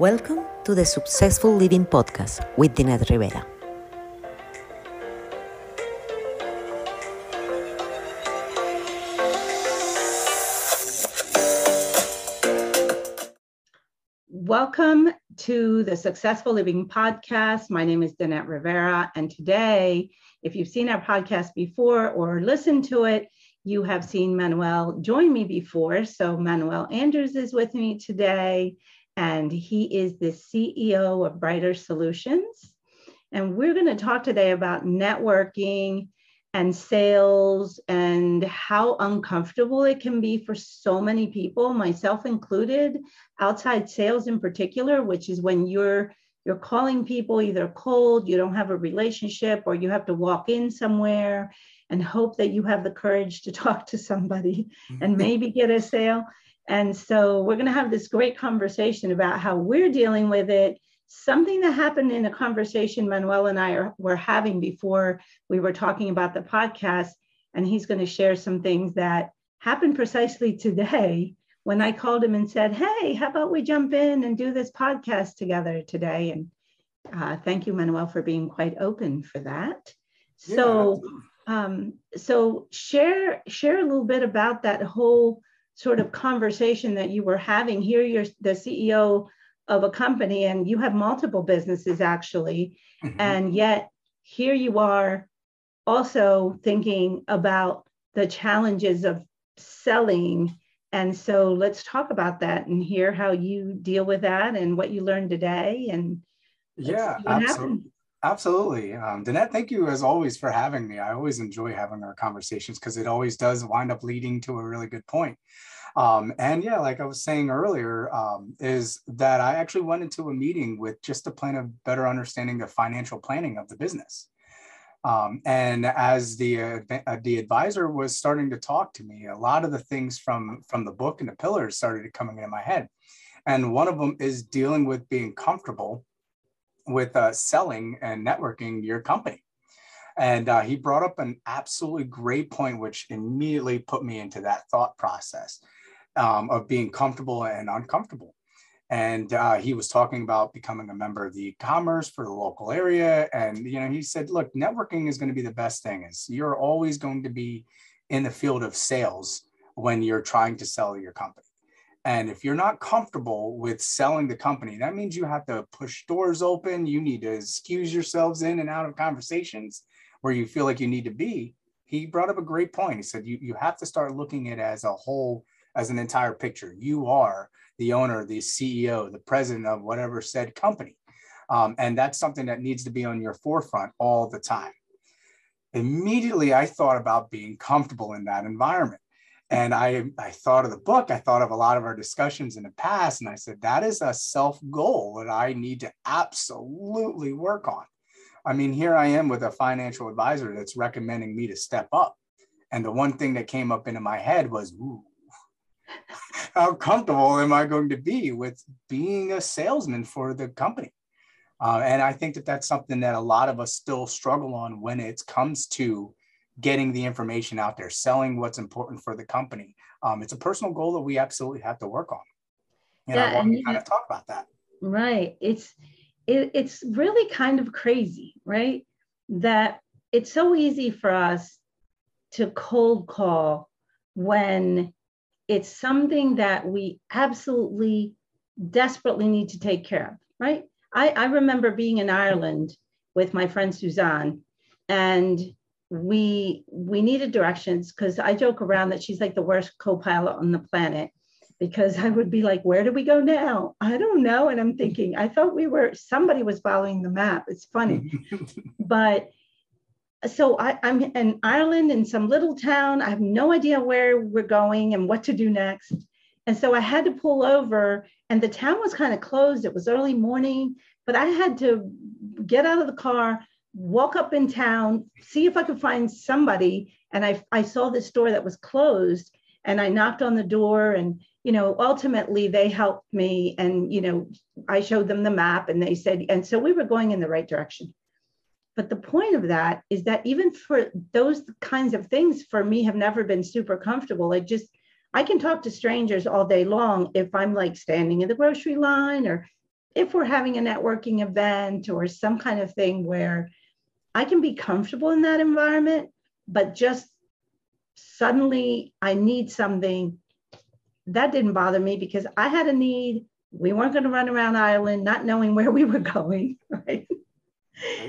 Welcome to the Successful Living Podcast with Dinette Rivera. Welcome to the Successful Living Podcast. My name is Dinette Rivera, and today, if you've seen our podcast before or listened to it, you have seen Manuel join me before. So, Manuel Andrews is with me today and he is the CEO of Brighter Solutions. And we're going to talk today about networking and sales and how uncomfortable it can be for so many people, myself included, outside sales in particular, which is when you're you're calling people either cold, you don't have a relationship, or you have to walk in somewhere and hope that you have the courage to talk to somebody and mm-hmm. maybe get a sale. And so we're going to have this great conversation about how we're dealing with it. Something that happened in a conversation Manuel and I are, were having before we were talking about the podcast. And he's going to share some things that happened precisely today when I called him and said, Hey, how about we jump in and do this podcast together today? And uh, thank you, Manuel, for being quite open for that. Yeah. So, um, so share share a little bit about that whole sort of conversation that you were having here you're the ceo of a company and you have multiple businesses actually mm-hmm. and yet here you are also thinking about the challenges of selling and so let's talk about that and hear how you deal with that and what you learned today and yeah absolutely Absolutely. Um, Dinette, thank you as always for having me. I always enjoy having our conversations because it always does wind up leading to a really good point. Um, and yeah, like I was saying earlier, um, is that I actually went into a meeting with just a plan of better understanding the financial planning of the business. Um, and as the uh, the advisor was starting to talk to me, a lot of the things from from the book and the pillars started coming into my head. And one of them is dealing with being comfortable with uh, selling and networking your company. And uh, he brought up an absolutely great point, which immediately put me into that thought process um, of being comfortable and uncomfortable. And uh, he was talking about becoming a member of the e-commerce for the local area. And you know, he said, "Look, networking is going to be the best thing. Is you're always going to be in the field of sales when you're trying to sell your company. And if you're not comfortable with selling the company, that means you have to push doors open. You need to excuse yourselves in and out of conversations where you feel like you need to be. He brought up a great point. He said, you, you have to start looking at it as a whole, as an entire picture. You are the owner, the CEO, the president of whatever said company. Um, and that's something that needs to be on your forefront all the time. Immediately, I thought about being comfortable in that environment and I, I thought of the book, I thought of a lot of our discussions in the past, and I said, that is a self goal that I need to absolutely work on. I mean, here I am with a financial advisor that's recommending me to step up. And the one thing that came up into my head was, ooh, how comfortable am I going to be with being a salesman for the company? Uh, and I think that that's something that a lot of us still struggle on when it comes to getting the information out there, selling what's important for the company. Um, it's a personal goal that we absolutely have to work on. And yeah, I want to kind of talk about that. Right. It's it, it's really kind of crazy, right? That it's so easy for us to cold call when it's something that we absolutely desperately need to take care of, right? I, I remember being in Ireland with my friend Suzanne, and we we needed directions because I joke around that she's like the worst co-pilot on the planet because I would be like, where do we go now? I don't know. And I'm thinking, I thought we were somebody was following the map. It's funny. but so I, I'm in Ireland in some little town. I have no idea where we're going and what to do next. And so I had to pull over, and the town was kind of closed. It was early morning, but I had to get out of the car, walk up in town, see if I could find somebody. And I, I saw this store that was closed and I knocked on the door and, you know, ultimately they helped me and, you know, I showed them the map and they said, and so we were going in the right direction. But the point of that is that even for those kinds of things for me have never been super comfortable. Like just i can talk to strangers all day long if i'm like standing in the grocery line or if we're having a networking event or some kind of thing where i can be comfortable in that environment but just suddenly i need something. That didn't bother me because i had a need. We weren't going to run around Ireland not knowing where we were going, right?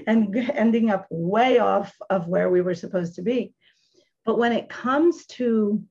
And ending up way off of where we were supposed to be. But when it comes to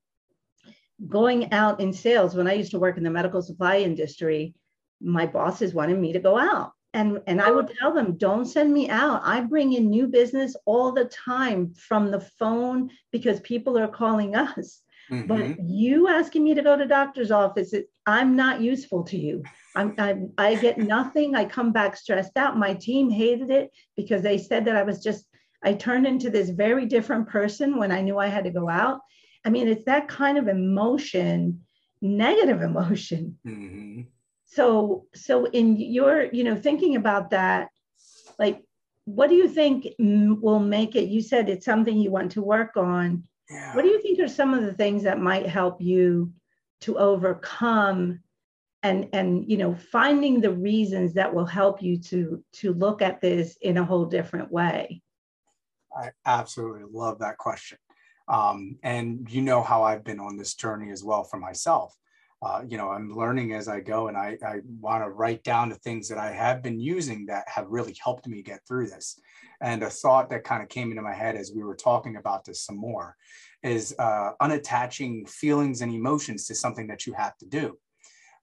going out in sales, when I used to work in the medical supply industry, my bosses wanted me to go out. And, and I would tell them, don't send me out. I bring in new business all the time from the phone because people are calling us. Mm-hmm. But you asking me to go to doctor's office, I'm not useful to you. I'm, I'm, I get nothing. I come back stressed out. My team hated it because they said that I was just, I turned into this very different person when I knew I had to go out. I mean, it's that kind of emotion, negative emotion. Mm-hmm. So, so in your, you know, thinking about that, like, what do you think will make it? You said it's something you want to work on yeah. What do you think are some of the things that might help you to overcome and and you know finding the reasons that will help you to to look at this in a whole different way? I absolutely love that question. Um, and you know how I've been on this journey as well for myself. Uh, you know, I'm learning as I go, and I, I want to write down the things that I have been using that have really helped me get through this. And a thought that kind of came into my head as we were talking about this some more is uh, unattaching feelings and emotions to something that you have to do.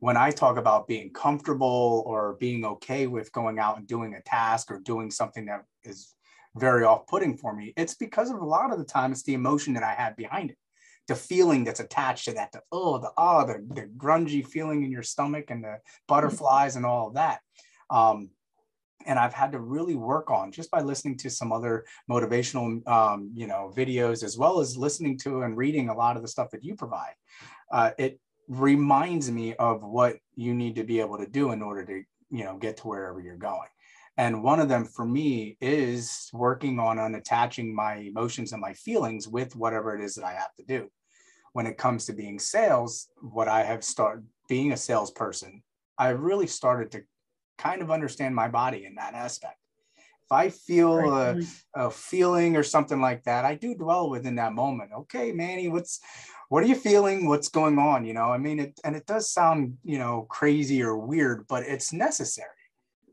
When I talk about being comfortable or being okay with going out and doing a task or doing something that is very off putting for me, it's because of a lot of the time it's the emotion that I have behind it the feeling that's attached to that, the oh, the oh, the, the grungy feeling in your stomach and the butterflies and all of that. Um, and I've had to really work on just by listening to some other motivational, um, you know, videos as well as listening to and reading a lot of the stuff that you provide. Uh, it reminds me of what you need to be able to do in order to, you know, get to wherever you're going. And one of them for me is working on unattaching my emotions and my feelings with whatever it is that I have to do. When it comes to being sales, what I have started being a salesperson, I really started to kind of understand my body in that aspect. If I feel a, a, feeling or something like that, I do dwell within that moment. Okay, Manny, what's what are you feeling? What's going on? You know, I mean, it and it does sound you know crazy or weird, but it's necessary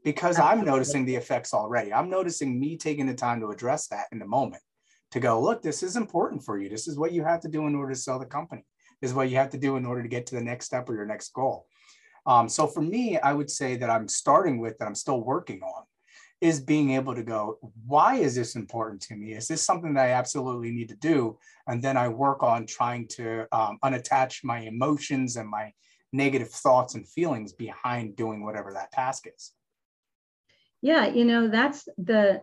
because Absolutely. I'm noticing the effects already. I'm noticing me taking the time to address that in the moment to go, look, this is important for you. This is what you have to do in order to sell the company. This is what you have to do in order to get to the next step or your next goal. Um, so for me, I would say that I'm starting with that I'm still working on is being able to go, why is this important to me? Is this something that I absolutely need to do? And then I work on trying to um, unattach my emotions and my negative thoughts and feelings behind doing whatever that task is. Yeah, you know, that's the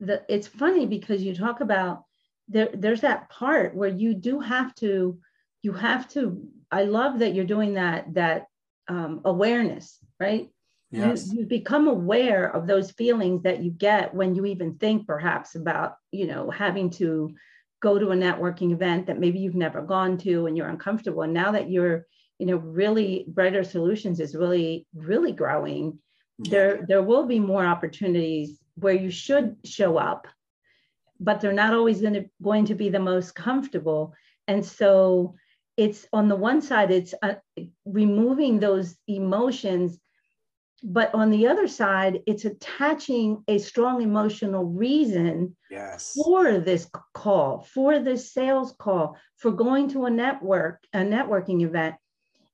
the it's funny because you talk about there there's that part where you do have to you have to I love that you're doing that that um, awareness, right? Yes. You, you become aware of those feelings that you get when you even think perhaps about, you know, having to go to a networking event that maybe you've never gone to and you're uncomfortable. And now that you're, you know, really Brighter Solutions is really, really growing, yeah. there, there will be more opportunities where you should show up, but they're not always going to, going to be the most comfortable. And so it's on the one side it's uh, removing those emotions but on the other side it's attaching a strong emotional reason yes. for this call for this sales call for going to a network a networking event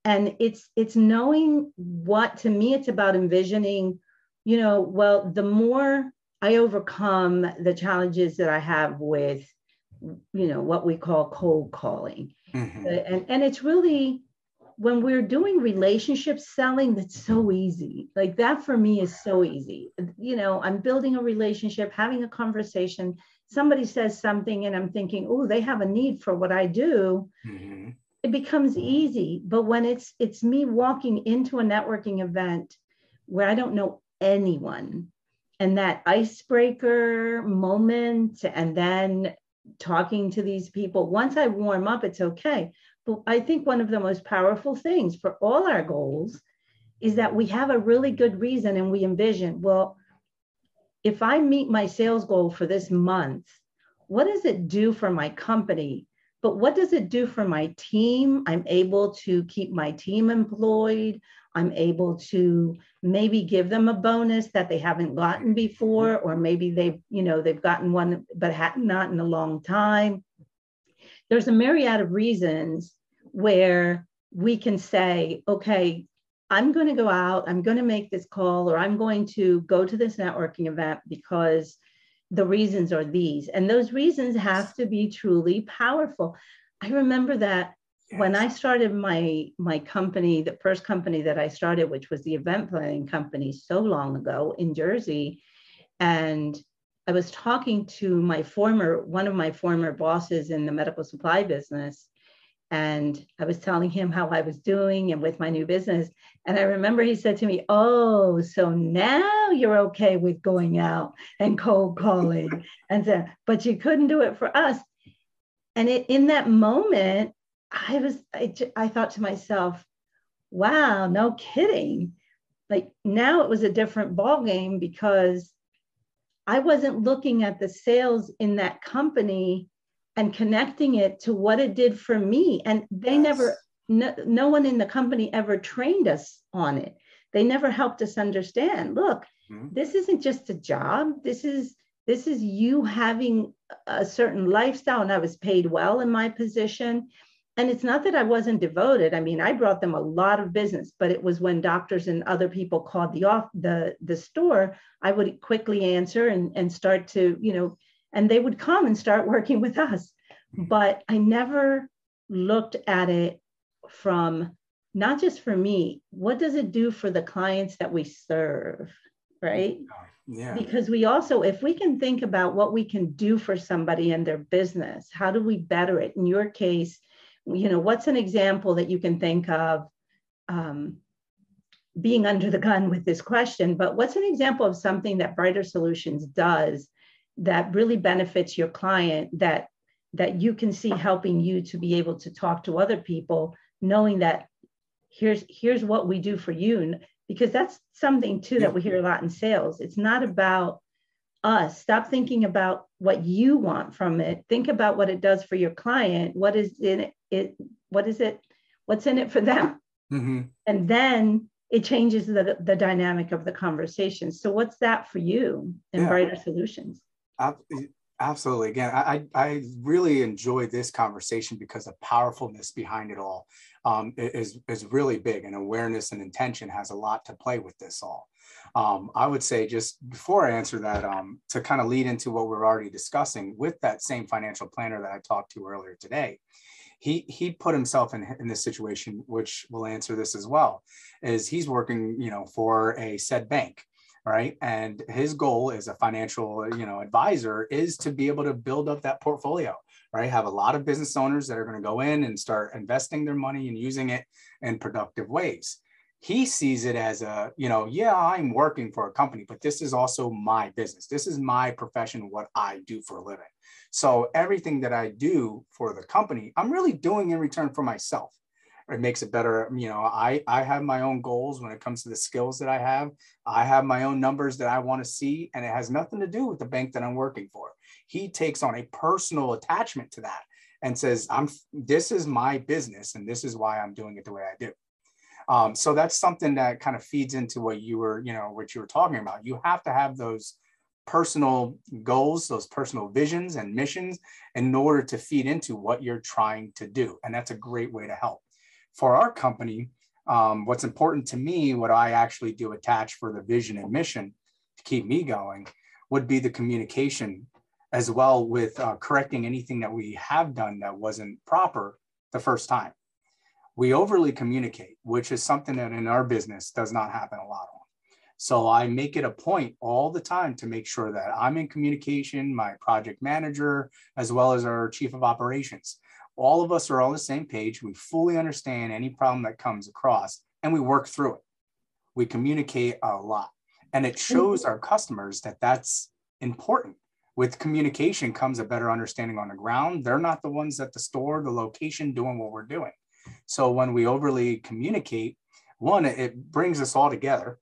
and it's it's knowing what to me it's about envisioning you know well the more i overcome the challenges that i have with you know what we call cold calling Mm-hmm. Uh, and, and it's really when we're doing relationship selling, that's so easy. Like that for me is so easy. You know, I'm building a relationship, having a conversation. Somebody says something, and I'm thinking, oh, they have a need for what I do. Mm-hmm. It becomes easy. But when it's it's me walking into a networking event where I don't know anyone, and that icebreaker moment and then talking to these people once i warm up it's okay i think one of the most powerful things for all our goals is that we have a really good reason and we envision well if i meet my sales goal for this month what does it do for my company? But what does it do for my team? I'm able to keep my team employed. I'm able to maybe give them a bonus that they haven't gotten before, or maybe they've, you know, they've gotten one, but had not in a long time. There's a myriad of reasons where we can say, okay, I'm going to go out, I'm going to make this call, or I'm going to go to this networking event because the reasons are these. And those reasons have to be truly powerful. I remember that when I started my my company, the first company that I started, which was the event planning company, so long ago in Jersey, and I was talking to my former one of my former bosses in the medical supply business, and I was telling him how I was doing and with my new business. And I remember he said to me, "Oh, so now you're okay with going out and cold calling," and said, "But you couldn't do it for us." And it, in that moment, I was, I, I thought to myself, wow, no kidding. Like now it was a different ball game because I wasn't looking at the sales in that company and connecting it to what it did for me. And they yes. never, no, no one in the company ever trained us on it. They never helped us understand. Look, mm-hmm. this isn't just a job. This is this is you having a certain lifestyle. And I was paid well in my position and it's not that I wasn't devoted. I mean, I brought them a lot of business, but it was when doctors and other people called the off the the store, I would quickly answer and and start to, you know, and they would come and start working with us. But I never looked at it from not just for me, what does it do for the clients that we serve, right? Yeah. Because we also, if we can think about what we can do for somebody and their business, how do we better it? In your case, you know, what's an example that you can think of um, being under the gun with this question, but what's an example of something that Brighter Solutions does that really benefits your client that that you can see helping you to be able to talk to other people, knowing that here's here's what we do for you, because that's something too that we hear a lot in sales. It's not about us. Stop thinking about what you want from it. Think about what it does for your client. What is in it? It what is it? What's in it for them? Mm-hmm. And then it changes the, the dynamic of the conversation. So what's that for you in yeah. Brighter Solutions? Absolutely. Again, I, I really enjoy this conversation because the powerfulness behind it all um, is, is really big and awareness and intention has a lot to play with this all. Um, I would say just before I answer that, um, to kind of lead into what we're already discussing with that same financial planner that I talked to earlier today, he he put himself in, in this situation, which will answer this as well, is he's working, you know, for a said bank right? And his goal as a financial you know advisor is to be able to build up that portfolio right? Have a lot of business owners that are going to go in and start investing their money and using it in productive ways he sees it as a you know yeah i'm working for a company but this is also my business. This is my profession what i do for a living. So everything that i do for the company i'm really doing in return for myself. It makes it better you know i i have my own goals when it comes to the skills that i have. I have my own numbers that i want to see and it has nothing to do with the bank that i'm working for. He takes on a personal attachment to that and says i'm this is my business and this is why i'm doing it the way i do um, so that's something that kind of feeds into what you were, you know, what you were talking about. You have to have those personal goals, those personal visions and missions in order to feed into what you're trying to do. And that's a great way to help. For our company, um, what's important to me, what I actually do attach for the vision and mission to keep me going, would be the communication as well with uh, correcting anything that we have done that wasn't proper the first time we overly communicate, which is something that in our business does not happen a lot on. So I make it a point all the time to make sure that I'm in communication, my project manager, as well as our chief of operations. All of us are on the same page. We fully understand any problem that comes across and we work through it. We communicate a lot. and it mm-hmm. shows our customers that that's important with communication comes a better understanding on the ground they're not the ones at the store the location doing what we're doing so when we overly communicate one it brings us all together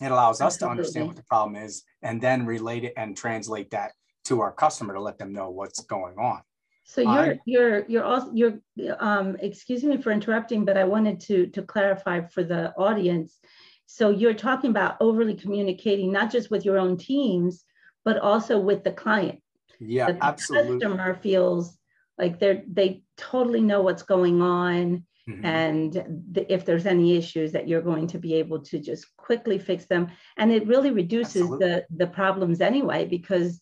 it allows us Absolutely. to understand what the problem is and then relate it and translate that to our customer to let them know what's going on so you're you're you're also you're um excuse me for interrupting but i wanted to to clarify for the audience so you're talking about overly communicating not just with your own teams but also with the client. Yeah, the absolutely. Customer feels like they're they totally know what's going on. Mm-hmm. And the, if there's any issues that you're going to be able to just quickly fix them and it really reduces absolutely. the the problems anyway because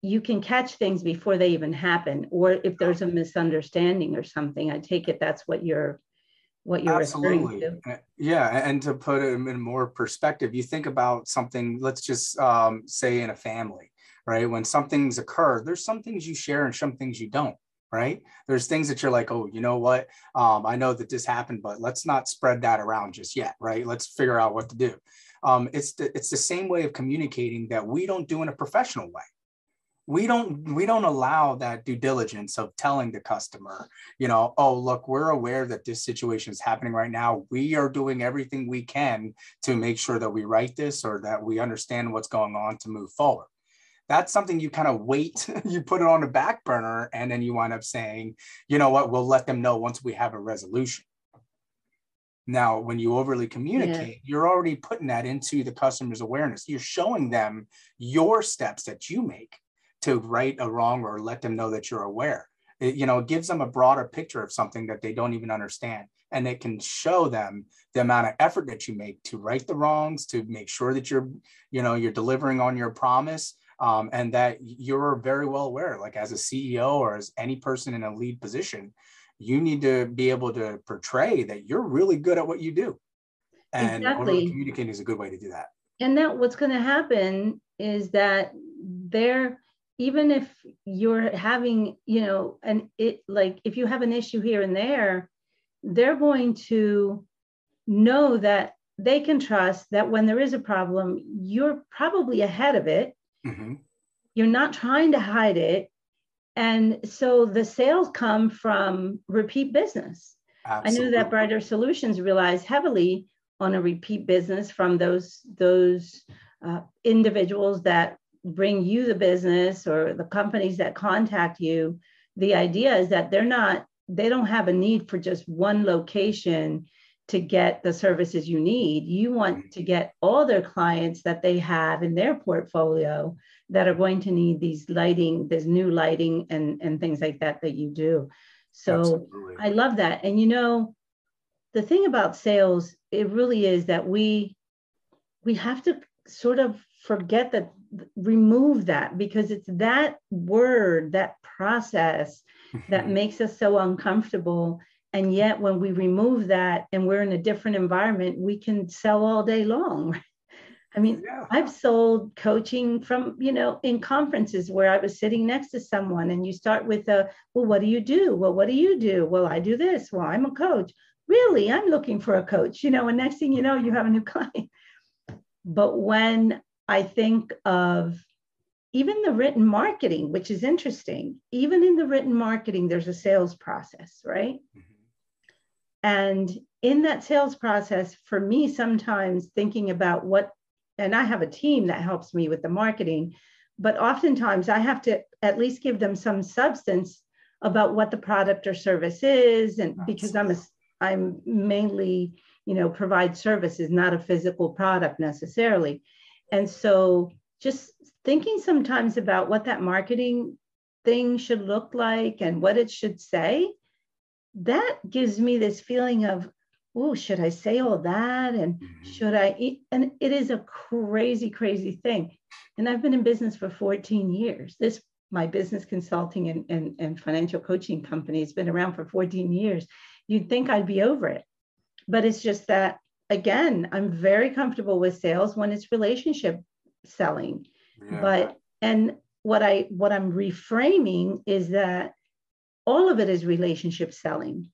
you can catch things before they even happen or if there's a misunderstanding or something i take it that's what you're what you're Absolutely. referring to. Yeah, and to put it in more perspective, you think about something. Let's just um, say in a family, right? When something's occurred, there's some things you share and some things you don't. Right? There's things that you're like, oh, you know what? Um, I know that this happened, but let's not spread that around just yet. Right? Let's figure out what to do. Um, it's the, it's the same way of communicating that we don't do in a professional way we don't we don't allow that due diligence of telling the customer you know oh look we're aware that this situation is happening right now we are doing everything we can to make sure that we write this or that we understand what's going on to move forward that's something you kind of wait you put it on the back burner and then you wind up saying you know what we'll let them know once we have a resolution now, when you overly communicate, yeah. you're already putting that into the customer's awareness. You're showing them your steps that you make to right a wrong or let them know that you're aware. It, you know, it gives them a broader picture of something that they don't even understand. And it can show them the amount of effort that you make to right the wrongs, to make sure that you're, you know, you're delivering on your promise. Um, and that you're very well aware, like as a CEO or as any person in a lead position, you need to be able to portray that you're really good at what you do. And exactly. communicating is a good way to do that. And that what's going to happen is that they're even if you're having you know and it like if you have an issue here and there they're going to know that they can trust that when there is a problem you're probably ahead of it mm-hmm. you're not trying to hide it and so the sales come from repeat business Absolutely. i know that brighter solutions relies heavily on a repeat business from those those uh, individuals that bring you the business or the companies that contact you, the idea is that they're not, they don't have a need for just one location to get the services you need. You want to get all their clients that they have in their portfolio that are going to need these lighting, this new lighting and, and things like that that you do. So Absolutely. I love that. And you know, the thing about sales, it really is that we we have to sort of forget that remove that because it's that word that process that mm-hmm. makes us so uncomfortable and yet when we remove that and we're in a different environment we can sell all day long i mean yeah. i've sold coaching from you know in conferences where i was sitting next to someone and you start with a well what do you do well what do you do well i do this well i'm a coach really i'm looking for a coach you know and next thing you know you have a new client but when I think of even the written marketing, which is interesting. Even in the written marketing, there's a sales process, right? Mm-hmm. And in that sales process, for me, sometimes thinking about what, and I have a team that helps me with the marketing, but oftentimes I have to at least give them some substance about what the product or service is. And because I'm a, I'm mainly, you know, provide services, not a physical product necessarily. And so just thinking sometimes about what that marketing thing should look like and what it should say, that gives me this feeling of, oh, should I say all that? And mm-hmm. should I eat? And it is a crazy, crazy thing. And I've been in business for 14 years. This, my business consulting and, and, and financial coaching company has been around for 14 years. You'd think I'd be over it. But it's just that again, I'm very comfortable with sales when it's relationship selling. Yeah. But and what I what I'm reframing is that all of it is relationship selling.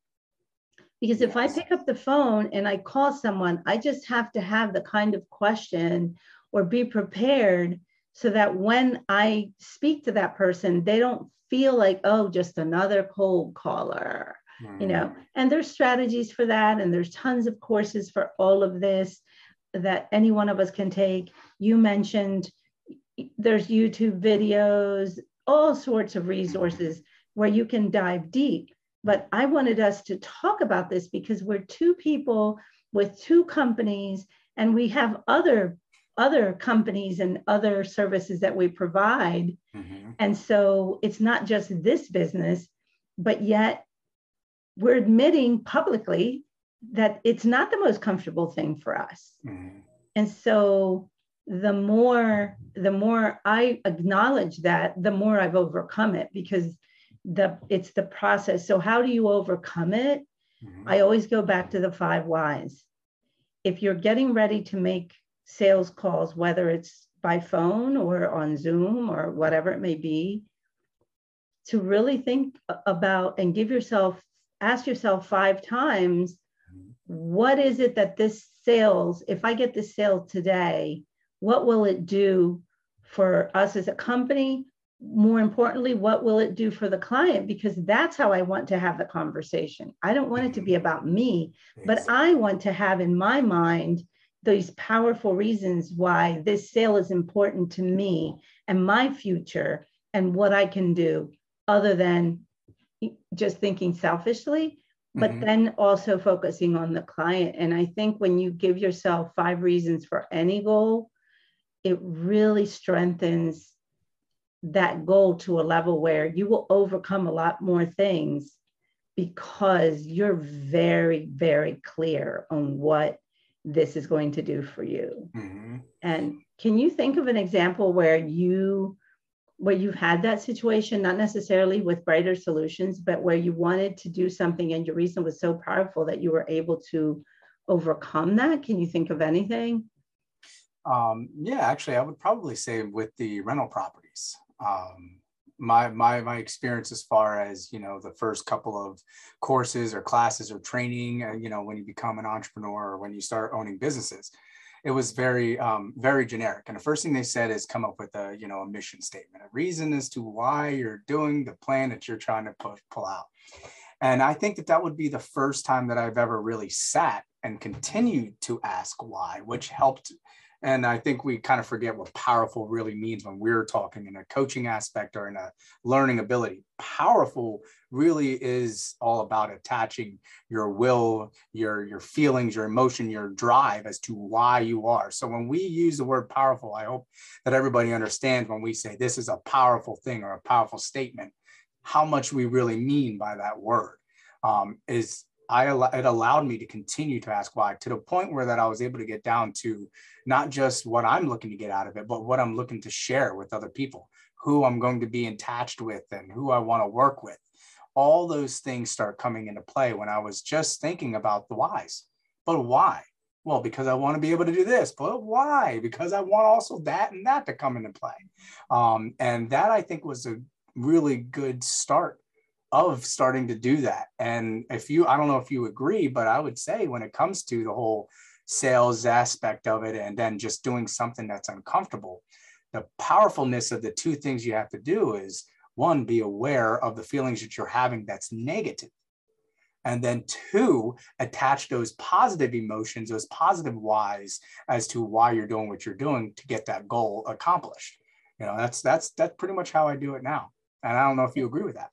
Because if yes. I pick up the phone and I call someone, I just have to have the kind of question or be prepared so that when I speak to that person, they don't feel like, oh, just another cold caller, mm. you know. Mm. And there's strategies for that, and there's tons of courses for all of this that any one of us can take. You mentioned there's YouTube videos, all sorts of resources where you can dive deep. But I wanted us to talk about this because we're two people with two companies and we have other other companies and other services that we provide. Mm-hmm. And so it's not just this business, but yet we're admitting publicly that it's not the most comfortable thing for us. Mm-hmm. And so the more the more I acknowledge that, the more I've overcome it because the it's the process. So how do you overcome it? Mm-hmm. I always go back to the five whys. If you're getting ready to make sales calls, whether it's by phone or on Zoom or whatever it may be, to really think about and give yourself, ask yourself five times, what is it that this sales, if I get this sale today, what will it do for us as a company? More importantly, what will it do for the client? Because that's how I want to have the conversation. I don't want it to be about me, but I want to have in my mind these powerful reasons why this sale is important to me and my future and what I can do other than just thinking selfishly, but mm-hmm. then also focusing on the client. And I think when you give yourself five reasons for any goal, it really strengthens that goal to a level where you will overcome a lot more things because you're very, very clear on what this is going to do for you. Mm-hmm. And can you think of an example where you where you've had that situation, not necessarily with brighter solutions, but where you wanted to do something and your reason was so powerful that you were able to overcome that? Can you think of anything? Um, yeah, actually, I would probably say with the rental properties. Um, my my my experience as far as you know the first couple of courses or classes or training uh, you know when you become an entrepreneur or when you start owning businesses it was very um, very generic. And the first thing they said is come up with a you know a mission statement a reason as to why you're doing the plan that you're trying to push, pull out. And i think that that would be the first time that i've ever really sat and continued to ask why which helped and I think we kind of forget what powerful really means when we're talking in a coaching aspect or in a learning ability. Powerful really is all about attaching your will, your your feelings, your emotion, your drive as to why you are. So when we use the word powerful, I hope that everybody understands when we say this is a powerful thing or a powerful statement, how much we really mean by that word. Um, is I it allowed me to continue to ask why to the point where that I was able to get down to not just what I'm looking to get out of it, but what I'm looking to share with other people, who I'm going to be attached with, and who I want to work with. All those things start coming into play when I was just thinking about the whys. But why? Well, because I want to be able to do this. But why? Because I want also that and that to come into play. Um, and that I think was a really good start of starting to do that. And if you, I don't know if you agree, but I would say when it comes to the whole sales aspect of it and then just doing something that's uncomfortable, the powerfulness of the two things you have to do is one, be aware of the feelings that you're having that's negative. And then two, attach those positive emotions, those positive whys as to why you're doing what you're doing to get that goal accomplished. You know, that's that's that's pretty much how I do it now. And I don't know if you agree with that.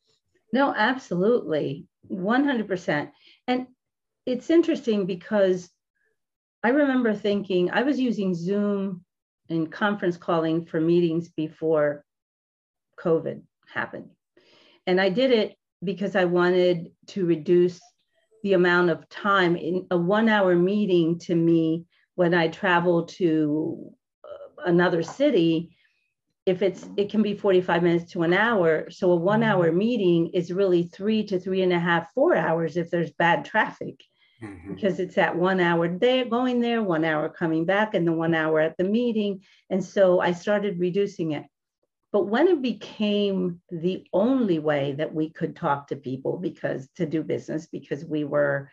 No, absolutely. 100%. And it's interesting because I remember thinking I was using Zoom and conference calling for meetings before COVID happened. And I did it because I wanted to reduce the amount of time in a one hour meeting to me when I travel to uh, another city if it's it can be 45 minutes to an hour so a one hour mm-hmm. meeting is really three to three and a half four hours if there's bad traffic mm-hmm. because it's at one hour there going there one hour coming back and the one hour at the meeting and so i started reducing it but when it became the only way that we could talk to people because to do business because we were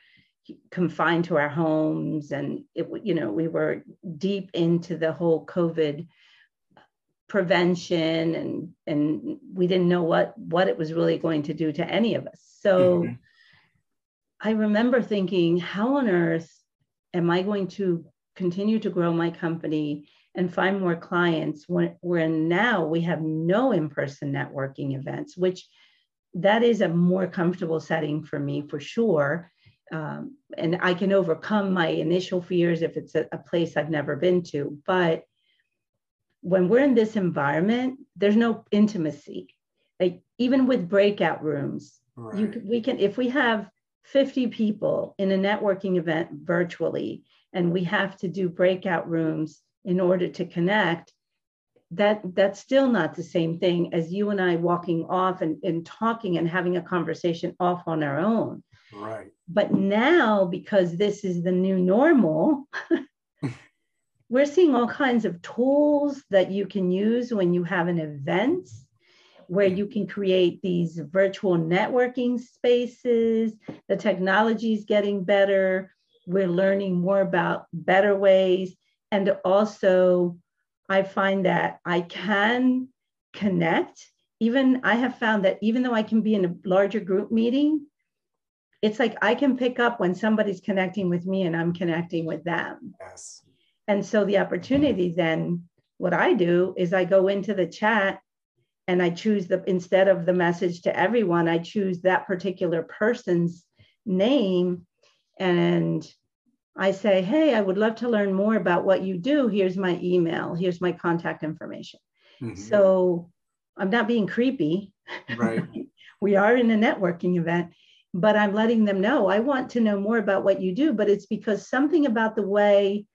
confined to our homes and it you know we were deep into the whole covid prevention and and we didn't know what what it was really going to do to any of us so mm-hmm. i remember thinking how on earth am i going to continue to grow my company and find more clients when, when now we have no in-person networking events which that is a more comfortable setting for me for sure um, and I can overcome my initial fears if it's a, a, place I've never been to. But when we're in this environment, there's no intimacy. Like even with breakout rooms, right. you we can if we have 50 people in a networking event virtually, and we have to do breakout rooms in order to connect. That that's still not the same thing as you and I walking off and, and talking and having a conversation off on our own Right. But now, because this is the new normal, we're seeing all kinds of tools that you can use when you have an event where you can create these virtual networking spaces. The technology is getting better. We're learning more about better ways. And also, I find that I can connect. Even I have found that even though I can be in a larger group meeting, it's like I can pick up when somebody's connecting with me and I'm connecting with them. Yes. And so the opportunity then, what I do is I go into the chat and I choose the, instead of the message to everyone, I choose that particular person's name and I say, hey, I would love to learn more about what you do. Here's my email, here's my contact information. Mm-hmm. So I'm not being creepy. Right. we are in a networking event but I'm letting them know I want to know more about what you do, but it's because something about the way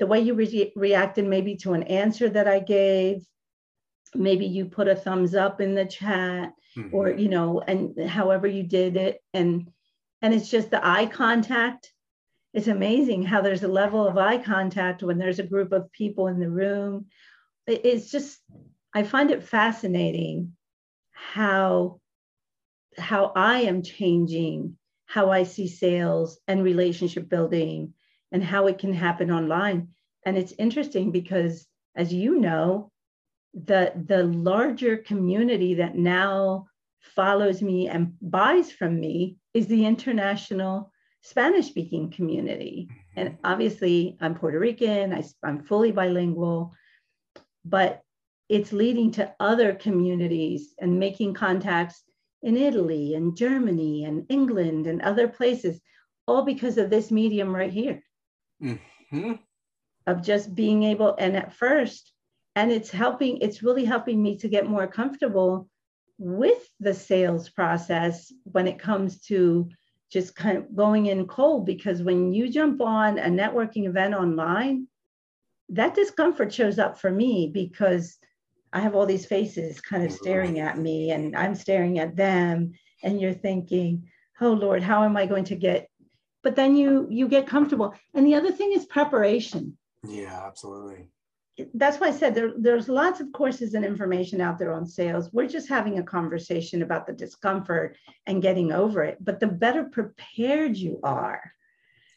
the way you re- reacted maybe to an answer that I gave, maybe you put a thumbs up in the chat mm-hmm. or you know and however you did it. And and it's just the eye contact. It's amazing how there's a level of eye contact when there's a group of people in the room. It's just i find it fascinating how how I am changing how I see sales and relationship building and how it can happen online. And it's interesting because, as you know, the, the larger community that now follows me and buys from me is the international Spanish speaking community. And obviously, I'm Puerto Rican, I, I'm fully bilingual, but it's leading to other communities and making contacts in Italy and Germany and England and other places, all because of this medium right here. Mm-hmm. Of just being able, and at first, and it's helping, it's really helping me to get more comfortable with the sales process when it comes to just kind of going in cold because when you jump on a networking event online, that discomfort shows up for me because I have all these faces kind of staring at me and I'm staring at them and you're thinking, "Oh Lord, how am I going to get?" But then you you get comfortable. And the other thing is preparation. Yeah, absolutely. That's why I said there, there's lots of courses and information out there on sales. We're just having a conversation about the discomfort and getting over it. But the better prepared you are,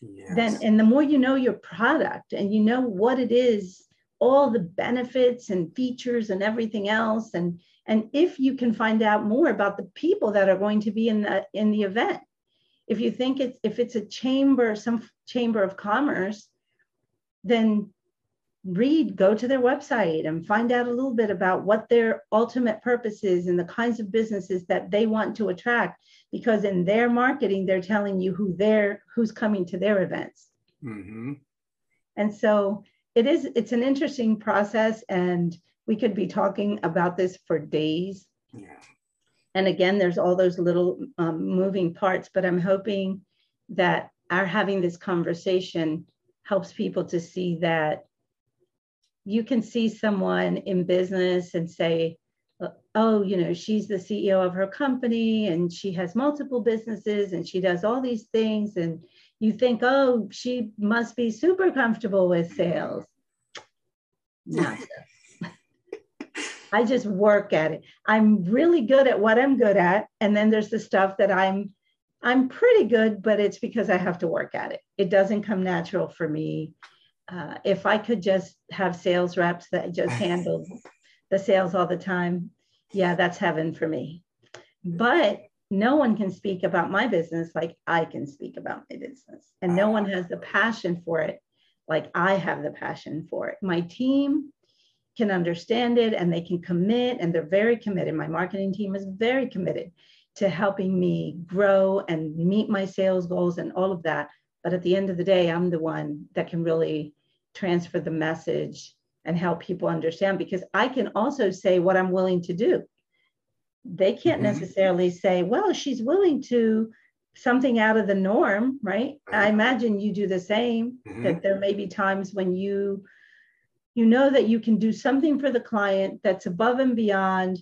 yes. then and the more you know your product and you know what it is all the benefits and features and everything else and and if you can find out more about the people that are going to be in the in the event if you think it's if it's a chamber some chamber of commerce then read go to their website and find out a little bit about what their ultimate purpose is and the kinds of businesses that they want to attract because in their marketing they're telling you who they're who's coming to their events mm-hmm. and so it is it's an interesting process and we could be talking about this for days yeah. And again there's all those little um, moving parts but i'm hoping that our having this conversation helps people to see that you can see someone in business and say oh you know she's the ceo of her company and she has multiple businesses and she does all these things and you think, oh, she must be super comfortable with sales. Nonsense. I just work at it. I'm really good at what I'm good at. And then there's the stuff that I'm I'm pretty good, but it's because I have to work at it. It doesn't come natural for me. Uh, if I could just have sales reps that just handled the sales all the time, yeah, that's heaven for me. But no one can speak about my business like I can speak about my business. And no one has the passion for it like I have the passion for it. My team can understand it and they can commit, and they're very committed. My marketing team is very committed to helping me grow and meet my sales goals and all of that. But at the end of the day, I'm the one that can really transfer the message and help people understand because I can also say what I'm willing to do. They can't mm-hmm. necessarily say, well, she's willing to something out of the norm, right? I imagine you do the same, mm-hmm. that there may be times when you you know that you can do something for the client that's above and beyond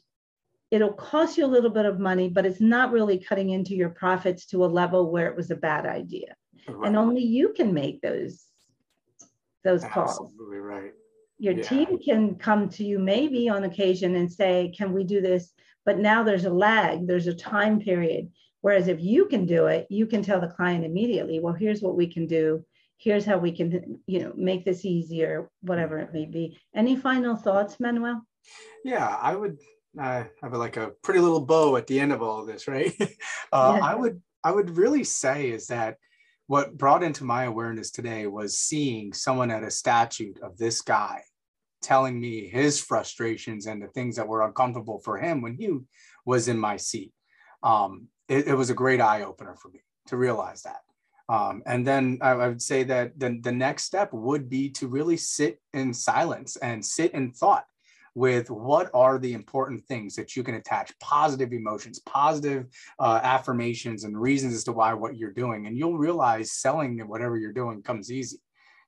it'll cost you a little bit of money, but it's not really cutting into your profits to a level where it was a bad idea. Right. And only you can make those those calls. Absolutely right. Your yeah. team can come to you maybe on occasion and say, "Can we do this?" But now there's a lag, there's a time period. Whereas if you can do it, you can tell the client immediately, "Well, here's what we can do. Here's how we can, you know, make this easier, whatever it may be." Any final thoughts, Manuel? Yeah, I would I have a, like a pretty little bow at the end of all of this, right? uh, yeah. I would I would really say is that what brought into my awareness today was seeing someone at a statute of this guy telling me his frustrations and the things that were uncomfortable for him when he was in my seat. Um, it, it, was a great eye opener for me to realize that. Um, and then I, I, would say that the, the next step would be to really sit in silence and sit in thought with what are the important things that you can attach positive emotions, positive uh, affirmations, and reasons as to why what you're doing. And you'll realize selling whatever you're doing comes easy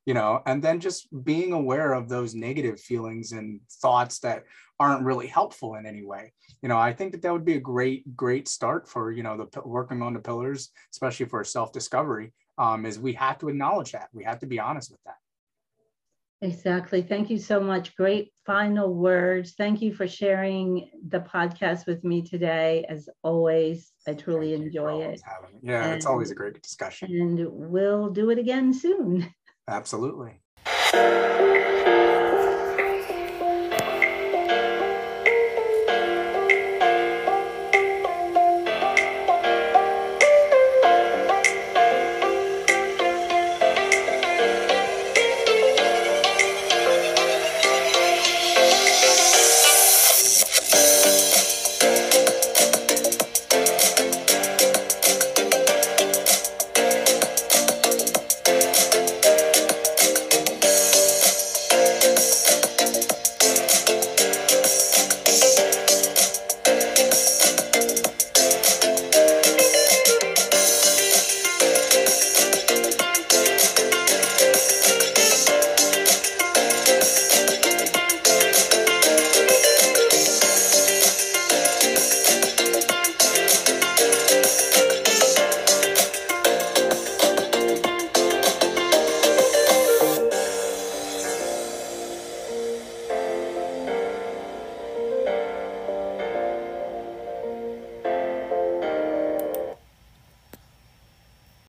you know and then just being aware of those negative feelings and thoughts that aren't really helpful in any way you know i think that that would be a great great start for you know the working on the pillars especially for self discovery um, is we have to acknowledge that we have to be honest with that Exactly. Thank you so much. Great final words. Thank you for sharing the podcast with me today. As always, I truly enjoy it. Yeah, and, it's always a great discussion. And we'll do it again soon. Absolutely.